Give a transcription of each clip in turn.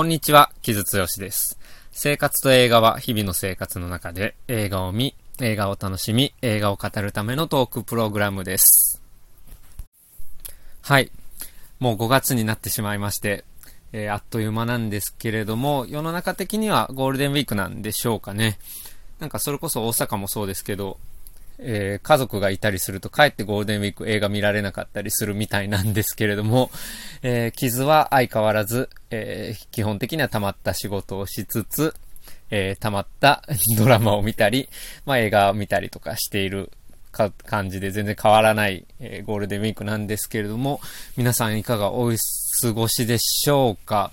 こんにちは、木津剛です。生活と映画は日々の生活の中で映画を見、映画を楽しみ、映画を語るためのトークプログラムです。はい。もう5月になってしまいまして、えー、あっという間なんですけれども、世の中的にはゴールデンウィークなんでしょうかね。なんかそれこそ大阪もそうですけど、えー、家族がいたりすると帰ってゴールデンウィーク映画見られなかったりするみたいなんですけれども、えー、傷は相変わらず、えー、基本的には溜まった仕事をしつつ、え溜まった ドラマを見たり、まあ、映画を見たりとかしているか感じで全然変わらない、えゴールデンウィークなんですけれども、皆さんいかがお過ごしでしょうか？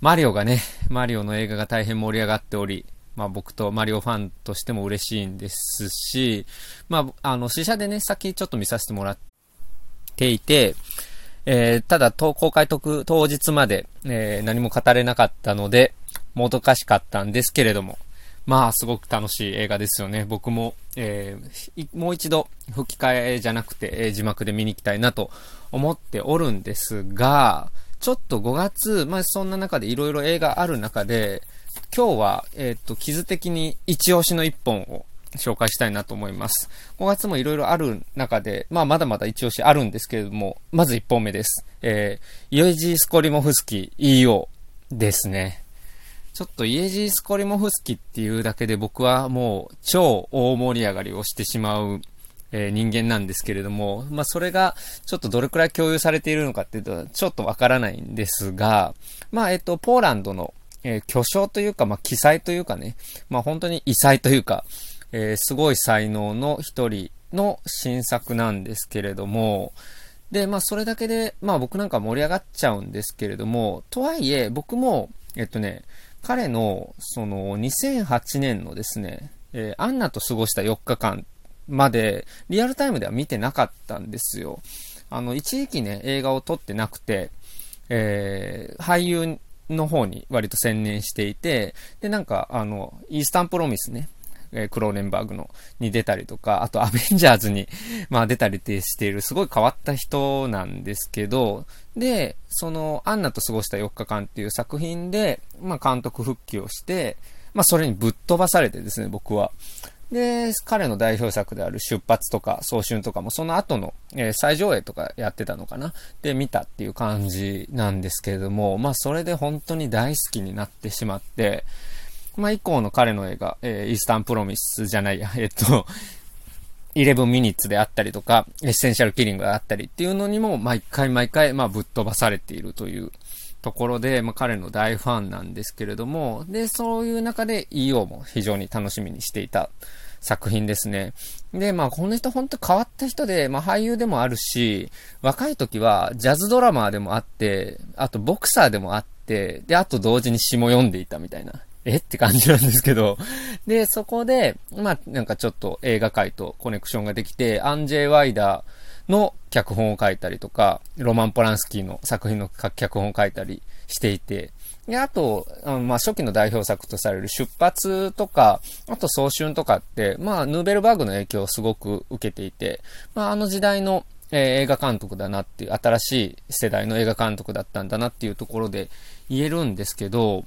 マリオがね、マリオの映画が大変盛り上がっており、まあ僕とマリオファンとしても嬉しいんですし、まあ、あの、試写でね、先ちょっと見させてもらっていて、えー、ただ、公開特当日まで、えー、何も語れなかったので、もどかしかったんですけれども、まあ、すごく楽しい映画ですよね。僕も、えー、もう一度、吹き替えじゃなくて、え、字幕で見に行きたいなと思っておるんですが、ちょっと5月、まあ、そんな中でいろいろ映画ある中で、今日は、えっ、ー、と、傷的に一押しの一本を紹介したいなと思います。5月もいろいろある中で、まあまだまだ一押しあるんですけれども、まず1本目です。えー、イエジー・スコリモフスキー EO ですね。ちょっとイエジー・スコリモフスキっていうだけで僕はもう超大盛り上がりをしてしまう、え、人間なんですけれども、まあそれがちょっとどれくらい共有されているのかっていうとちょっとわからないんですが、まあえっと、ポーランドの、えー、巨匠というか、まあ記載というかね、まあ本当に異彩というか、えー、すごい才能の一人の新作なんですけれども、で、まあそれだけで、まあ僕なんか盛り上がっちゃうんですけれども、とはいえ僕も、えっとね、彼の、その、2008年のですね、えー、アンナと過ごした4日間まで、リアルタイムでは見てなかったんですよ。あの、一時期ね、映画を撮ってなくて、えー、俳優の方に割と専念していて、で、なんか、あの、イースタンプロミスね、え、クローネンバーグの、に出たりとか、あとアベンジャーズに、まあ出たりしている、すごい変わった人なんですけど、で、その、アンナと過ごした4日間っていう作品で、まあ監督復帰をして、まあそれにぶっ飛ばされてですね、僕は。で、彼の代表作である出発とか早春とかもその後の、えー、再上映とかやってたのかな？で見たっていう感じなんですけれども、まあそれで本当に大好きになってしまって、まあ、以降の彼の映画、えー、イースタンプロミスじゃないや、えっと、11ミニッツであったりとか、エッセンシャルキリングがあったりっていうのにも、毎回毎回、まあ、ぶっ飛ばされているというところで、まあ、彼の大ファンなんですけれども、で、そういう中で EO も非常に楽しみにしていた作品ですね。で、まあ、この人本当変わった人で、まあ、俳優でもあるし、若い時はジャズドラマーでもあって、あとボクサーでもあって、で、あと同時に詩も読んでいたみたいな。え？って感じなんですけど。で、そこで、まあ、なんかちょっと映画界とコネクションができて、アンジェイ・ワイダーの脚本を書いたりとか、ロマン・ポランスキーの作品の脚本を書いたりしていて、で、あと、あのまあ、初期の代表作とされる出発とか、あと早春とかって、まあ、ヌーベルバーグの影響をすごく受けていて、まあ、あの時代の、えー、映画監督だなっていう、新しい世代の映画監督だったんだなっていうところで言えるんですけど、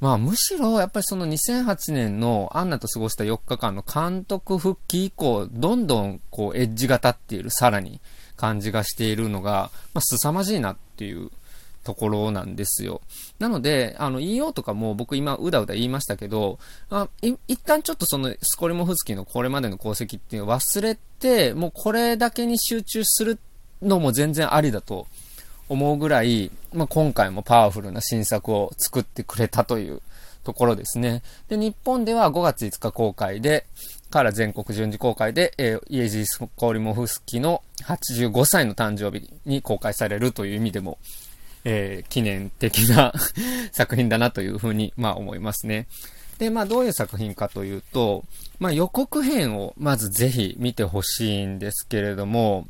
まあむしろやっぱりその2008年のアンナと過ごした4日間の監督復帰以降、どんどんこうエッジが立っているさらに感じがしているのが、まあ凄まじいなっていうところなんですよ。なので、あの、EO とかも僕今うだうだ言いましたけど、あ一旦ちょっとそのスコリモフスキーのこれまでの功績っていうのを忘れて、もうこれだけに集中するのも全然ありだと思うぐらい、まあ、今回もパワフルな新作を作ってくれたというところですね。で、日本では5月5日公開で、から全国順次公開で、えー、イエジー・スコーリモフスキの85歳の誕生日に公開されるという意味でも、えー、記念的な 作品だなというふうに、まあ思いますね。で、まあどういう作品かというと、まあ予告編をまずぜひ見てほしいんですけれども、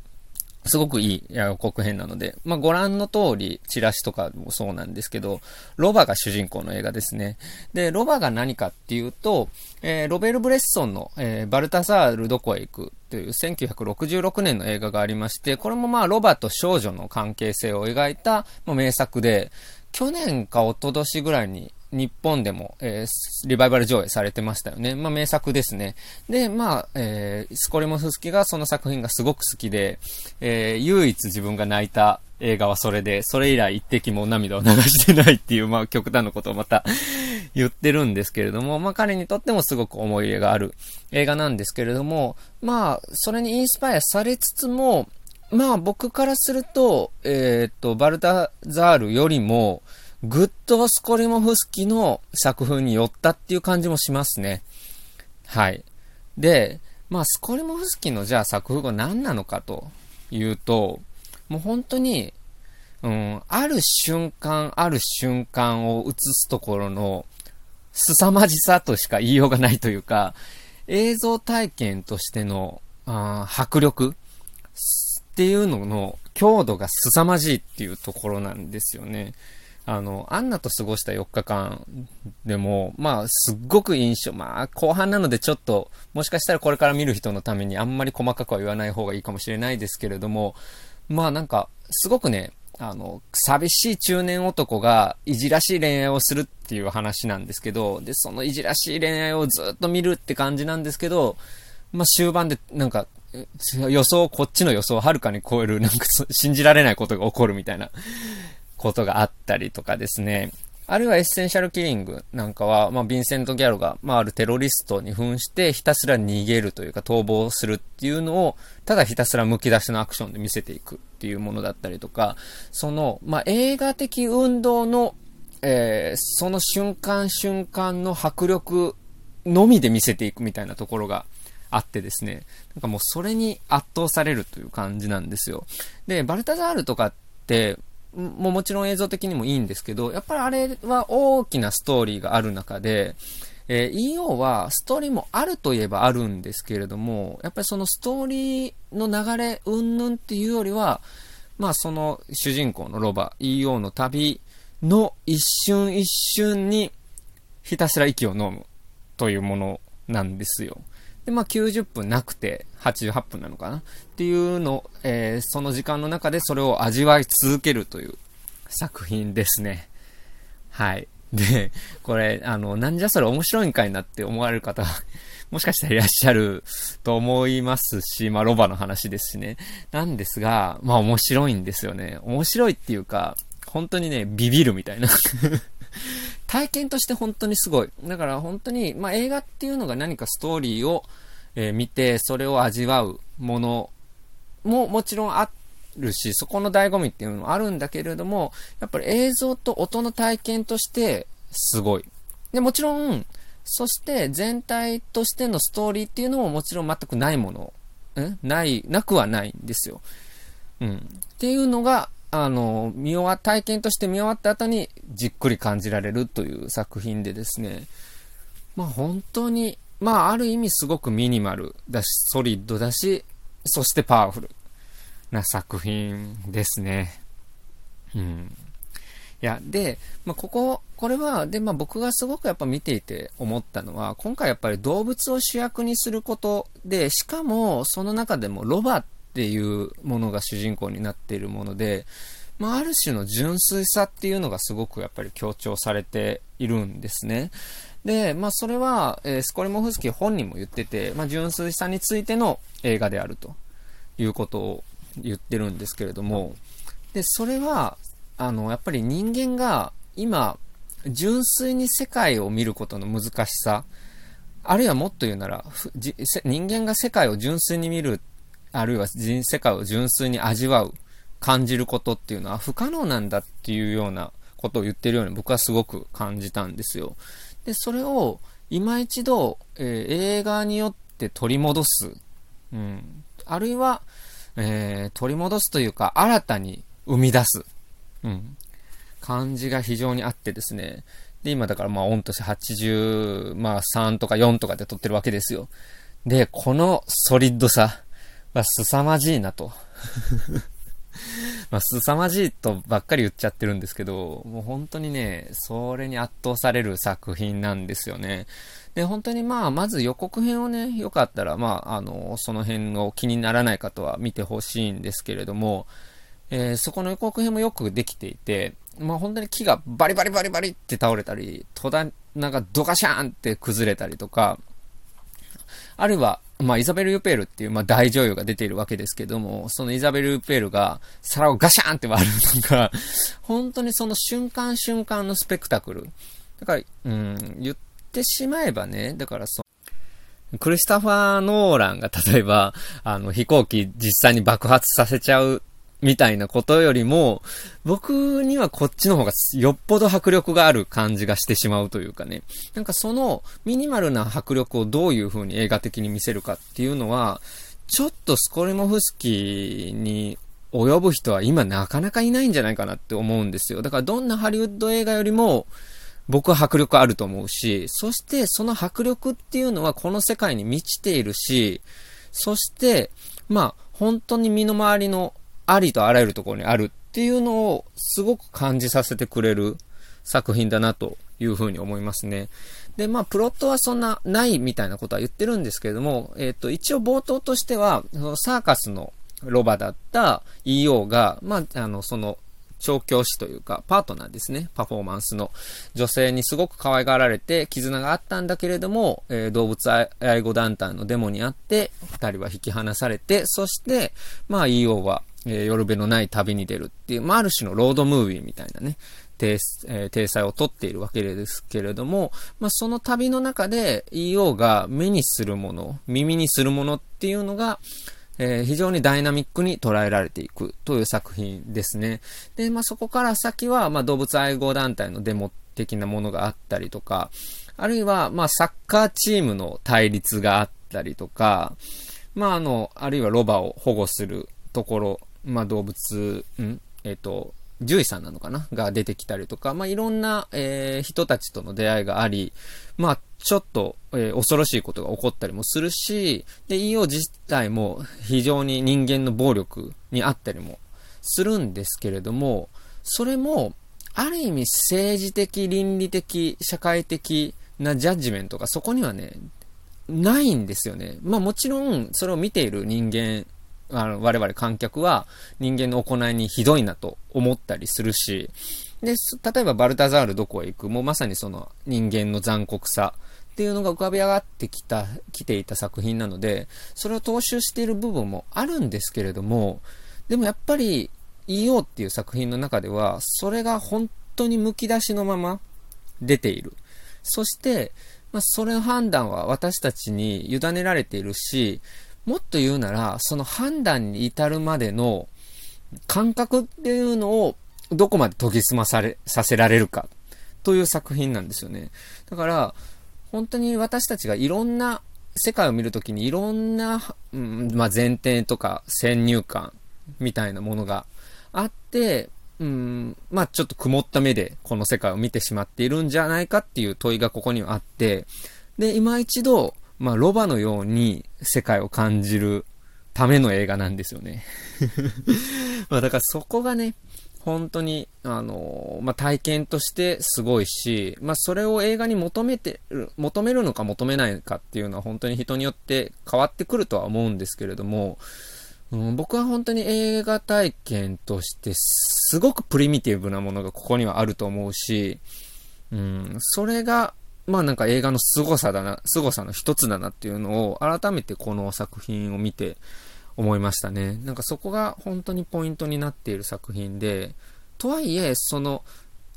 すごくいい予告編なので、まあ、ご覧の通り、チラシとかもそうなんですけど、ロバが主人公の映画ですね。で、ロバが何かっていうと、えー、ロベル・ブレッソンの、えー、バルタサールどこへ行くという1966年の映画がありまして、これもまあ、ロバと少女の関係性を描いた、まあ、名作で、去年か一昨年ぐらいに日本でも、えー、リバイバル上映されてましたよね。まあ名作ですね。で、まあ、えー、スコリモフスキがその作品がすごく好きで、えー、唯一自分が泣いた映画はそれで、それ以来一滴も涙を流してないっていう、まあ極端なことをまた 言ってるんですけれども、まあ彼にとってもすごく思い入れがある映画なんですけれども、まあ、それにインスパイアされつつも、まあ僕からすると、えー、っと、バルタザールよりも、ぐっとスコリモフスキの作風に寄ったっていう感じもしますね。はい。で、まあ、スコリモフスキのじゃあ作風が何なのかというと、もう本当に、うん、ある瞬間、ある瞬間を映すところの凄まじさとしか言いようがないというか、映像体験としてのあ迫力っていうのの強度が凄まじいっていうところなんですよね。あの、アンナと過ごした4日間でも、まあ、すっごく印象、まあ、後半なのでちょっと、もしかしたらこれから見る人のためにあんまり細かくは言わない方がいいかもしれないですけれども、まあなんか、すごくね、あの、寂しい中年男がいじらしい恋愛をするっていう話なんですけど、で、そのいじらしい恋愛をずっと見るって感じなんですけど、まあ終盤でなんか、予想、こっちの予想をはるかに超える、なんか信じられないことが起こるみたいな。ことがあったりとかですね。あるいはエッセンシャルキリングなんかは、まあ、ヴィンセント・ギャロが、まあ、あるテロリストに扮してひたすら逃げるというか逃亡するっていうのを、ただひたすら剥き出しのアクションで見せていくっていうものだったりとか、その、まあ、映画的運動の、えー、その瞬間瞬間の迫力のみで見せていくみたいなところがあってですね、なんかもうそれに圧倒されるという感じなんですよ。で、バルタザールとかって、ももちろん映像的にもいいんですけど、やっぱりあれは大きなストーリーがある中で、えー、EO はストーリーもあるといえばあるんですけれども、やっぱりそのストーリーの流れ、うんぬんっていうよりは、まあその主人公のロバ、EO の旅の一瞬一瞬にひたすら息を飲むというものなんですよ。で、まあ90分なくて88分なのかなっていうの、えー、その時間の中でそれを味わい続けるという作品ですね。はい。で、これ、あの、なんじゃそれ面白いんかいなって思われる方 もしかしたらいらっしゃると思いますし、まあ、ロバの話ですしね。なんですが、まあ、面白いんですよね。面白いっていうか、本当にね、ビビるみたいな 体験として本当にすごい。だから本当に、まあ、映画っていうのが何かストーリーを、えー、見て、それを味わうものももちろんあるし、そこの醍醐味っていうのもあるんだけれども、やっぱり映像と音の体験としてすごい。で、もちろん、そして全体としてのストーリーっていうのももちろん全くないもの、んない、なくはないんですよ。うん。っていうのが、あの、見終わ、体験として見終わった後にじっくり感じられるという作品でですね、まあ本当に、まあある意味すごくミニマルだし、ソリッドだし、そしてパワフルな作品ですね。うん。いや、で、まあ、ここ、これは、で、まあ、僕がすごくやっぱ見ていて思ったのは、今回やっぱり動物を主役にすることで、しかも、その中でもロバっていうものが主人公になっているもので、まあ、ある種の純粋さっていうのがすごくやっぱり強調されているんですね。で、まあ、それは、えー、スコリモフスキー本人も言ってて、まあ、純粋さについての映画であるということを言ってるんですけれども、で、それは、あの、やっぱり人間が今、純粋に世界を見ることの難しさ、あるいはもっと言うなら、人間が世界を純粋に見るあるいは世界を純粋に味わう、感じることっていうのは不可能なんだっていうようなことを言ってるように僕はすごく感じたんですよ。で、それを今一度、えー、映画によって取り戻す。うん。あるいは、えー、取り戻すというか、新たに生み出す。うん。感じが非常にあってですね。で、今だからまあ、御年80、まあ3とか4とかで撮ってるわけですよ。で、このソリッドさ。まあ、凄まじいなと。まあ、凄まじいとばっかり言っちゃってるんですけど、もう本当にね、それに圧倒される作品なんですよね。で、本当にまあ、まず予告編をね、よかったら、まあ、あの、その辺を気にならない方は見てほしいんですけれども、えー、そこの予告編もよくできていて、まあ本当に木がバリバリバリバリって倒れたり、戸棚がドカシャーンって崩れたりとか、あるいは、まあ、イザベル・ユペールっていう、まあ、大女優が出ているわけですけども、そのイザベル・ユペールが皿をガシャーンって割るとか、本当にその瞬間瞬間のスペクタクル。だから、うん、言ってしまえばね、だからそクリスタファー・ノーランが例えば、あの、飛行機実際に爆発させちゃうみたいなことよりも、僕にはこっちの方がよっぽど迫力がある感じがしてしまうというかね。なんかそのミニマルな迫力をどういう風に映画的に見せるかっていうのは、ちょっとスコレモフスキーに及ぶ人は今なかなかいないんじゃないかなって思うんですよ。だからどんなハリウッド映画よりも、僕は迫力あると思うし、そしてその迫力っていうのはこの世界に満ちているし、そして、まあ、本当に身の回りのありとあらゆるところにあるっていうのをすごく感じさせてくれる作品だなというふうに思いますね。で、まあ、プロットはそんなないみたいなことは言ってるんですけれども、えっ、ー、と、一応冒頭としては、そのサーカスのロバだった EO が、まあ、あの、その、調教師というか、パートナーですね、パフォーマンスの女性にすごく可愛がられて、絆があったんだけれども、えー、動物愛護団体のデモにあって、二人は引き離されて、そして、まあ EO は、えー、夜べのない旅に出るっていう、まあ、ある種のロードムービーみたいなね、体,、えー、体裁をとっているわけですけれども、まあ、その旅の中で EO が目にするもの、耳にするものっていうのが、えー、非常にダイナミックに捉えられていくという作品ですね。で、まあ、そこから先は、まあ、動物愛護団体のデモ的なものがあったりとか、あるいは、まあ、サッカーチームの対立があったりとか、まあ、あの、あるいはロバを保護するところ、まあ、動物、ん？えっ、ー、と、獣医さんなのかな？が出てきたりとか、まあ、いろんな、えー、人たちとの出会いがあり、まあ、ちょっと、えー、恐ろしいことが起こったりもするし、で、EO 自体も非常に人間の暴力にあったりもするんですけれども、それも、ある意味政治的、倫理的、社会的なジャッジメントがそこにはね、ないんですよね。まあもちろん、それを見ている人間あの、我々観客は人間の行いにひどいなと思ったりするし、で、例えばバルタザールどこへ行くもまさにその人間の残酷さっていうのが浮かび上がってきた、来ていた作品なので、それを踏襲している部分もあるんですけれども、でもやっぱり EO っていう作品の中では、それが本当に剥き出しのまま出ている。そして、まあ、それの判断は私たちに委ねられているし、もっと言うなら、その判断に至るまでの感覚っていうのをどこまで研ぎ澄まされ、させられるかという作品なんですよね。だから、本当に私たちがいろんな世界を見るときにいろんな、うん、まあ、前提とか先入観みたいなものがあって、うん、まあ、ちょっと曇った目でこの世界を見てしまっているんじゃないかっていう問いがここにはあって、で、今一度、まあ、ロバのように世界を感じるための映画なんですよね。まあ、だからそこがね、本当に、あの、まあ、体験としてすごいし、まあ、それを映画に求めてる、求めるのか求めないかっていうのは本当に人によって変わってくるとは思うんですけれども、うん、僕は本当に映画体験としてすごくプリミティブなものがここにはあると思うし、うん、それがまあなんか映画の凄さだな、凄さの一つだなっていうのを改めてこの作品を見て思いましたね。なんかそこが本当にポイントになっている作品で、とはいえ、その、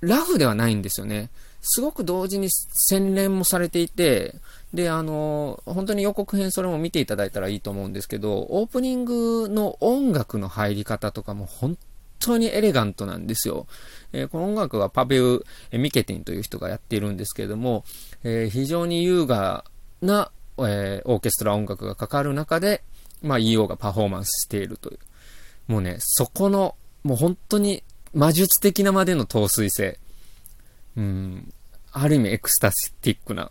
ラフではないんですよね。すごく同時に洗練もされていて、で、あの、本当に予告編それも見ていただいたらいいと思うんですけど、オープニングの音楽の入り方とかも本当にエレガントなんですよ。えー、この音楽はパベウ・ミケティンという人がやっているんですけども、えー、非常に優雅な、えー、オーケストラ音楽がかかる中で、まあ、EO がパフォーマンスしているという。もうね、そこの、もう本当に魔術的なまでの陶酔性。うん、ある意味エクスタシティックな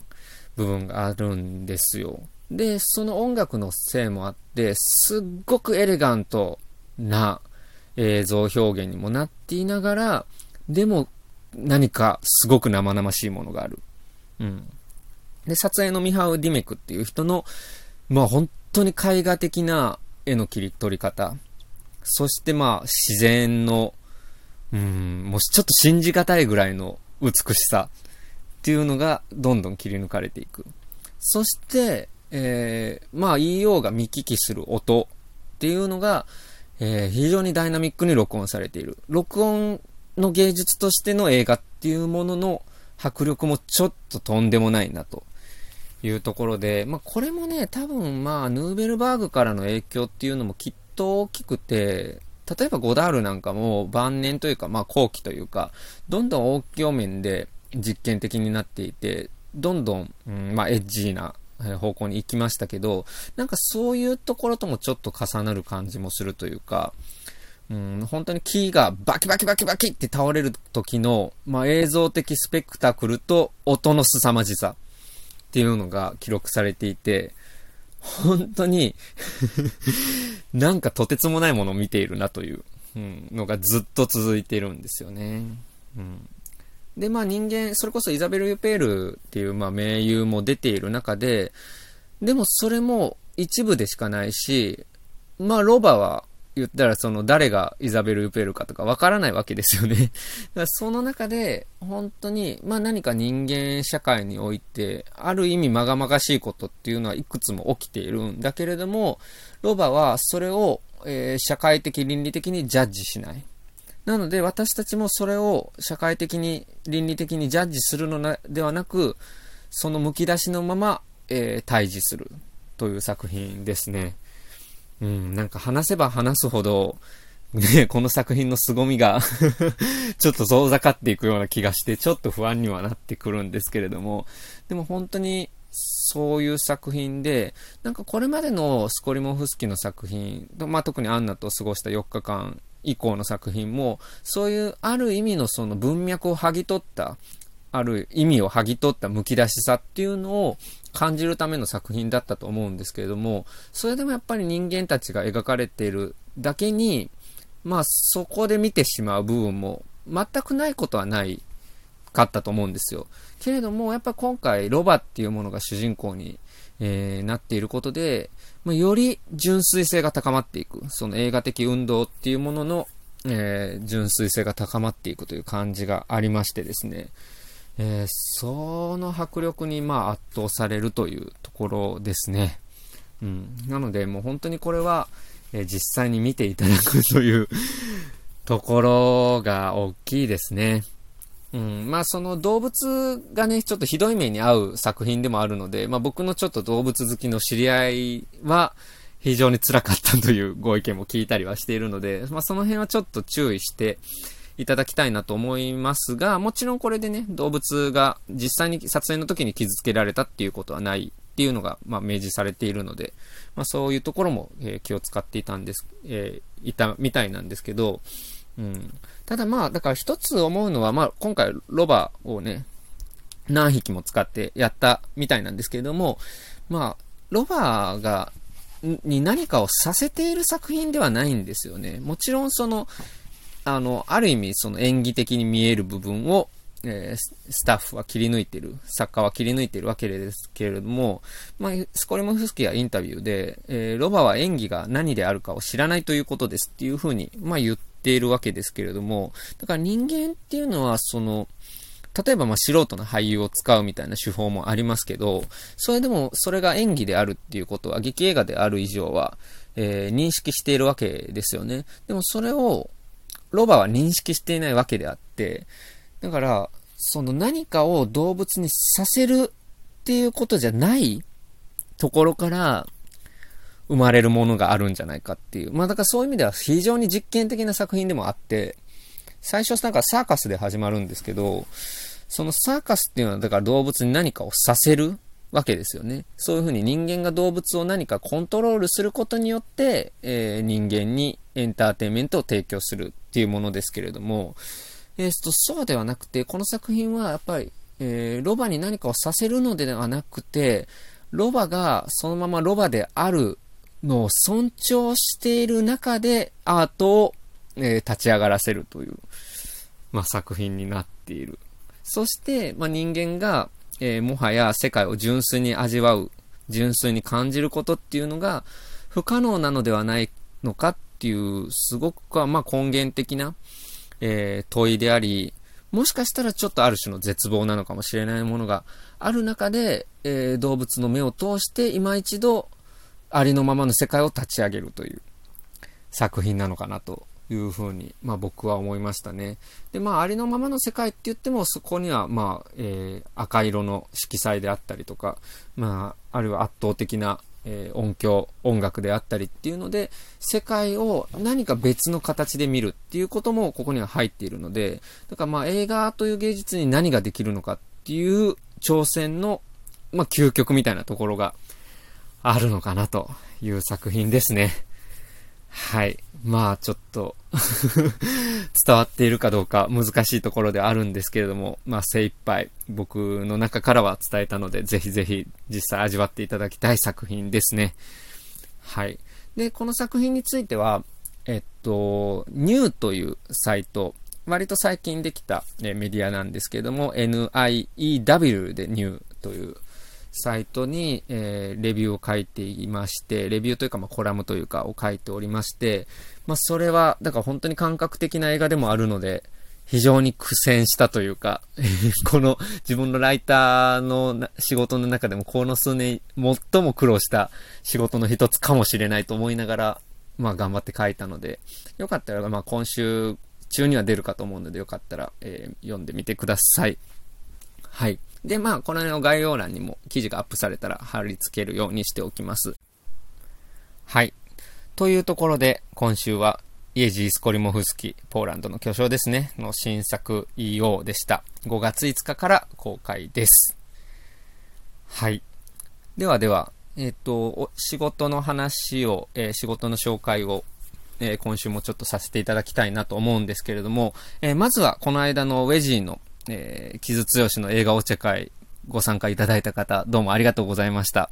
部分があるんですよ。で、その音楽のせいもあって、すっごくエレガントな映像表現にもなっていながら、でも何かすごく生々しいものがある。うん。で、撮影のミハウ・ディメクっていう人の、まあ本当に絵画的な絵の切り取り方。そしてまあ自然のうん、もうちょっと信じがたいぐらいの美しさっていうのがどんどん切り抜かれていく。そして、えー、まあ EO が見聞きする音っていうのが、えー、非常にダイナミックに録音されている。録音の芸術としての映画っていうものの迫力もちょっととんでもないなというところで、まあこれもね、多分まあヌーベルバーグからの影響っていうのもきっと大きくて、例えばゴダールなんかも晩年というか、まあ後期というか、どんどん大きい面で実験的になっていて、どんどん、うん、まあエッジーな方向に行きましたけど、なんかそういうところともちょっと重なる感じもするというか、うん、本当に木がバキバキバキバキって倒れる時の、まあ、映像的スペクタクルと音の凄まじさっていうのが記録されていて、本当に なんかとてつもないものを見ているなという、うん、のがずっと続いているんですよね。うんで、まあ人間、それこそイザベル・ユペールっていう、まあ名優も出ている中で、でもそれも一部でしかないし、まあロバは言ったらその誰がイザベル・ユペールかとかわからないわけですよね。だからその中で本当に、まあ何か人間社会において、ある意味まがまがしいことっていうのはいくつも起きているんだけれども、ロバはそれを、えー、社会的倫理的にジャッジしない。なので私たちもそれを社会的に倫理的にジャッジするのではなく、その剥き出しのまま、えー、対峙するという作品ですね。うん、なんか話せば話すほど、ね、この作品の凄みが ちょっと遠ざかっていくような気がして、ちょっと不安にはなってくるんですけれども、でも本当にそういう作品で、なんかこれまでのスコリモフスキの作品、まあ、特にアンナと過ごした4日間以降の作品も、そういうある意味のその文脈を剥ぎ取った、ある意味を剥ぎ取ったむき出しさっていうのを感じるための作品だったと思うんですけれども、それでもやっぱり人間たちが描かれているだけに、まあそこで見てしまう部分も全くないことはないかったと思うんですよ。けれども、やっぱ今回ロバっていうものが主人公に、えー、なっていることで、まあ、より純粋性が高まっていく。その映画的運動っていうものの、えー、純粋性が高まっていくという感じがありましてですね。えー、その迫力にまあ圧倒されるというところですね。うん。なのでもう本当にこれは、え、実際に見ていただくというところが大きいですね。うん、まあその動物がね、ちょっとひどい目に遭う作品でもあるので、まあ僕のちょっと動物好きの知り合いは非常に辛かったというご意見も聞いたりはしているので、まあその辺はちょっと注意していただきたいなと思いますが、もちろんこれでね、動物が実際に撮影の時に傷つけられたっていうことはないっていうのが、まあ明示されているので、まあそういうところも、えー、気を使っていたんです、えー、いたみたいなんですけど、うん。ただまあ、だから一つ思うのは、まあ、今回ロバをね、何匹も使ってやったみたいなんですけれども、まあ、ロバが、に何かをさせている作品ではないんですよね。もちろんその、あの、ある意味その演技的に見える部分を、えー、スタッフは切り抜いてる、作家は切り抜いてるわけですけれども、まあ、スコリモフスキはインタビューで、えー、ロバは演技が何であるかを知らないということですっていうふうに、まあ、言ってているわけですけれども、だから人間っていうのは、その、例えばまあ素人の俳優を使うみたいな手法もありますけど、それでもそれが演技であるっていうことは、劇映画である以上は、えー、認識しているわけですよね。でもそれを、ロバは認識していないわけであって、だから、その何かを動物にさせるっていうことじゃないところから、生まれるものがあるんじゃないかっていう。まあだからそういう意味では非常に実験的な作品でもあって、最初なんかサーカスで始まるんですけど、そのサーカスっていうのはだから動物に何かをさせるわけですよね。そういうふうに人間が動物を何かコントロールすることによって、えー、人間にエンターテインメントを提供するっていうものですけれども、えー、とそうではなくて、この作品はやっぱり、えー、ロバに何かをさせるのではなくて、ロバがそのままロバであるのを尊重している中でアートを、えー、立ち上がらせるという、まあ、作品になっている。そして、まあ、人間が、えー、もはや世界を純粋に味わう、純粋に感じることっていうのが不可能なのではないのかっていう、すごく、まあ、根源的な、えー、問いであり、もしかしたらちょっとある種の絶望なのかもしれないものがある中で、えー、動物の目を通して今一度ありのままの世界を立ち上げるという作品なのかなというふうに、まあ僕は思いましたね。で、まあありのままの世界って言ってもそこにはまあ、えー、赤色の色彩であったりとか、まああるいは圧倒的なえー、音響、音楽であったりっていうので、世界を何か別の形で見るっていうこともここには入っているので、だからまあ映画という芸術に何ができるのかっていう挑戦の、まあ究極みたいなところがあるのかなという作品ですね。はい。まあ、ちょっと 伝わっているかどうか難しいところではあるんですけれども、まあ、精一杯僕の中からは伝えたので、ぜひぜひ実際味わっていただきたい作品ですね。はい。で、この作品については、えっと、ニューというサイト、割と最近できた、メディアなんですけれども、NIEW でニューというサイトに、えー、レビューを書いていまして、レビューというか、まあ、コラムというかを書いておりまして、まあ、それは、だから本当に感覚的な映画でもあるので、非常に苦戦したというか、この自分のライターの仕事の中でもこの数年最も苦労した仕事の一つかもしれないと思いながら、まあ頑張って書いたので、よかったら、まあ今週中には出るかと思うので、よかったら、えー、読んでみてください。はい。で、まあ、この辺の概要欄にも記事がアップされたら貼り付けるようにしておきます。はい。というところで、今週は、イエジー・スコリモフスキ、ポーランドの巨匠ですね、の新作 EO でした。5月5日から公開です。はい。ではでは、えっ、ー、と、仕事の話を、えー、仕事の紹介を、え、今週もちょっとさせていただきたいなと思うんですけれども、えまずはこの間のウェジーのえー、傷強しの映画お茶会ご参加いただいた方、どうもありがとうございました。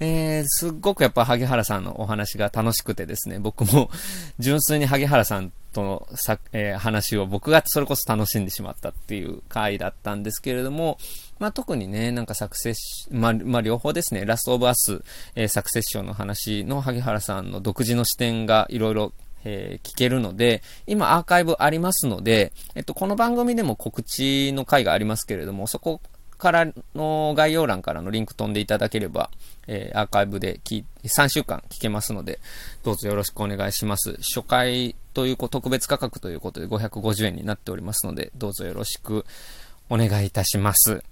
えー、すっごくやっぱ萩原さんのお話が楽しくてですね、僕も 純粋に萩原さんとのさ、えー、話を僕がそれこそ楽しんでしまったっていう回だったんですけれども、まあ、特にね、なんかサクセス、まあ、まあ、両方ですね、ラストオブアス、えー、サクセッションの話の萩原さんの独自の視点がいろいろえー、聞けるので、今アーカイブありますので、えっと、この番組でも告知の回がありますけれども、そこからの概要欄からのリンク飛んでいただければ、えー、アーカイブで聞3週間聞けますので、どうぞよろしくお願いします。初回という特別価格ということで550円になっておりますので、どうぞよろしくお願いいたします。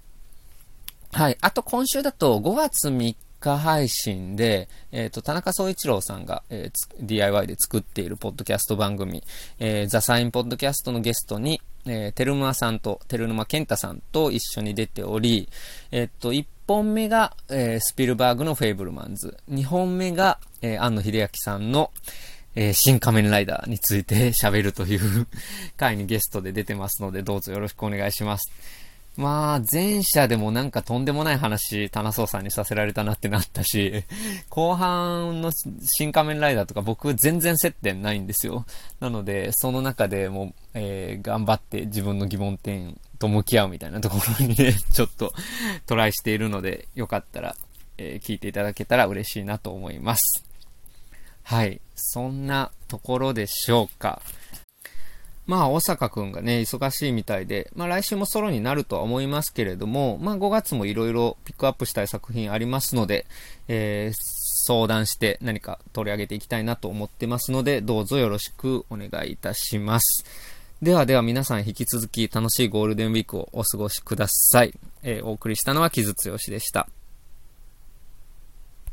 はい。あと今週だと5月3日配信で、えっ、ー、と、田中総一郎さんが、えー、DIY で作っているポッドキャスト番組、えー、ザサインポッドキャストのゲストに、えー、テルマさんと、テルヌマケンタさんと一緒に出ており、えっ、と、1本目が、え、スピルバーグのフェイブルマンズ、2本目が、え、安野秀明さんの、え、新仮面ライダーについて喋るという 回にゲストで出てますので、どうぞよろしくお願いします。まあ、前者でもなんかとんでもない話、タナソーさんにさせられたなってなったし、後半の新仮面ライダーとか僕全然接点ないんですよ。なので、その中でも、えー、頑張って自分の疑問点と向き合うみたいなところにね、ちょっとトライしているので、よかったら、えー、聞いていただけたら嬉しいなと思います。はい。そんなところでしょうか。まあ、大阪くんがね、忙しいみたいで、まあ来週もソロになるとは思いますけれども、まあ5月もいろいろピックアップしたい作品ありますので、えー、相談して何か取り上げていきたいなと思ってますので、どうぞよろしくお願いいたします。ではでは皆さん引き続き楽しいゴールデンウィークをお過ごしください。えー、お送りしたのは木津剛でした。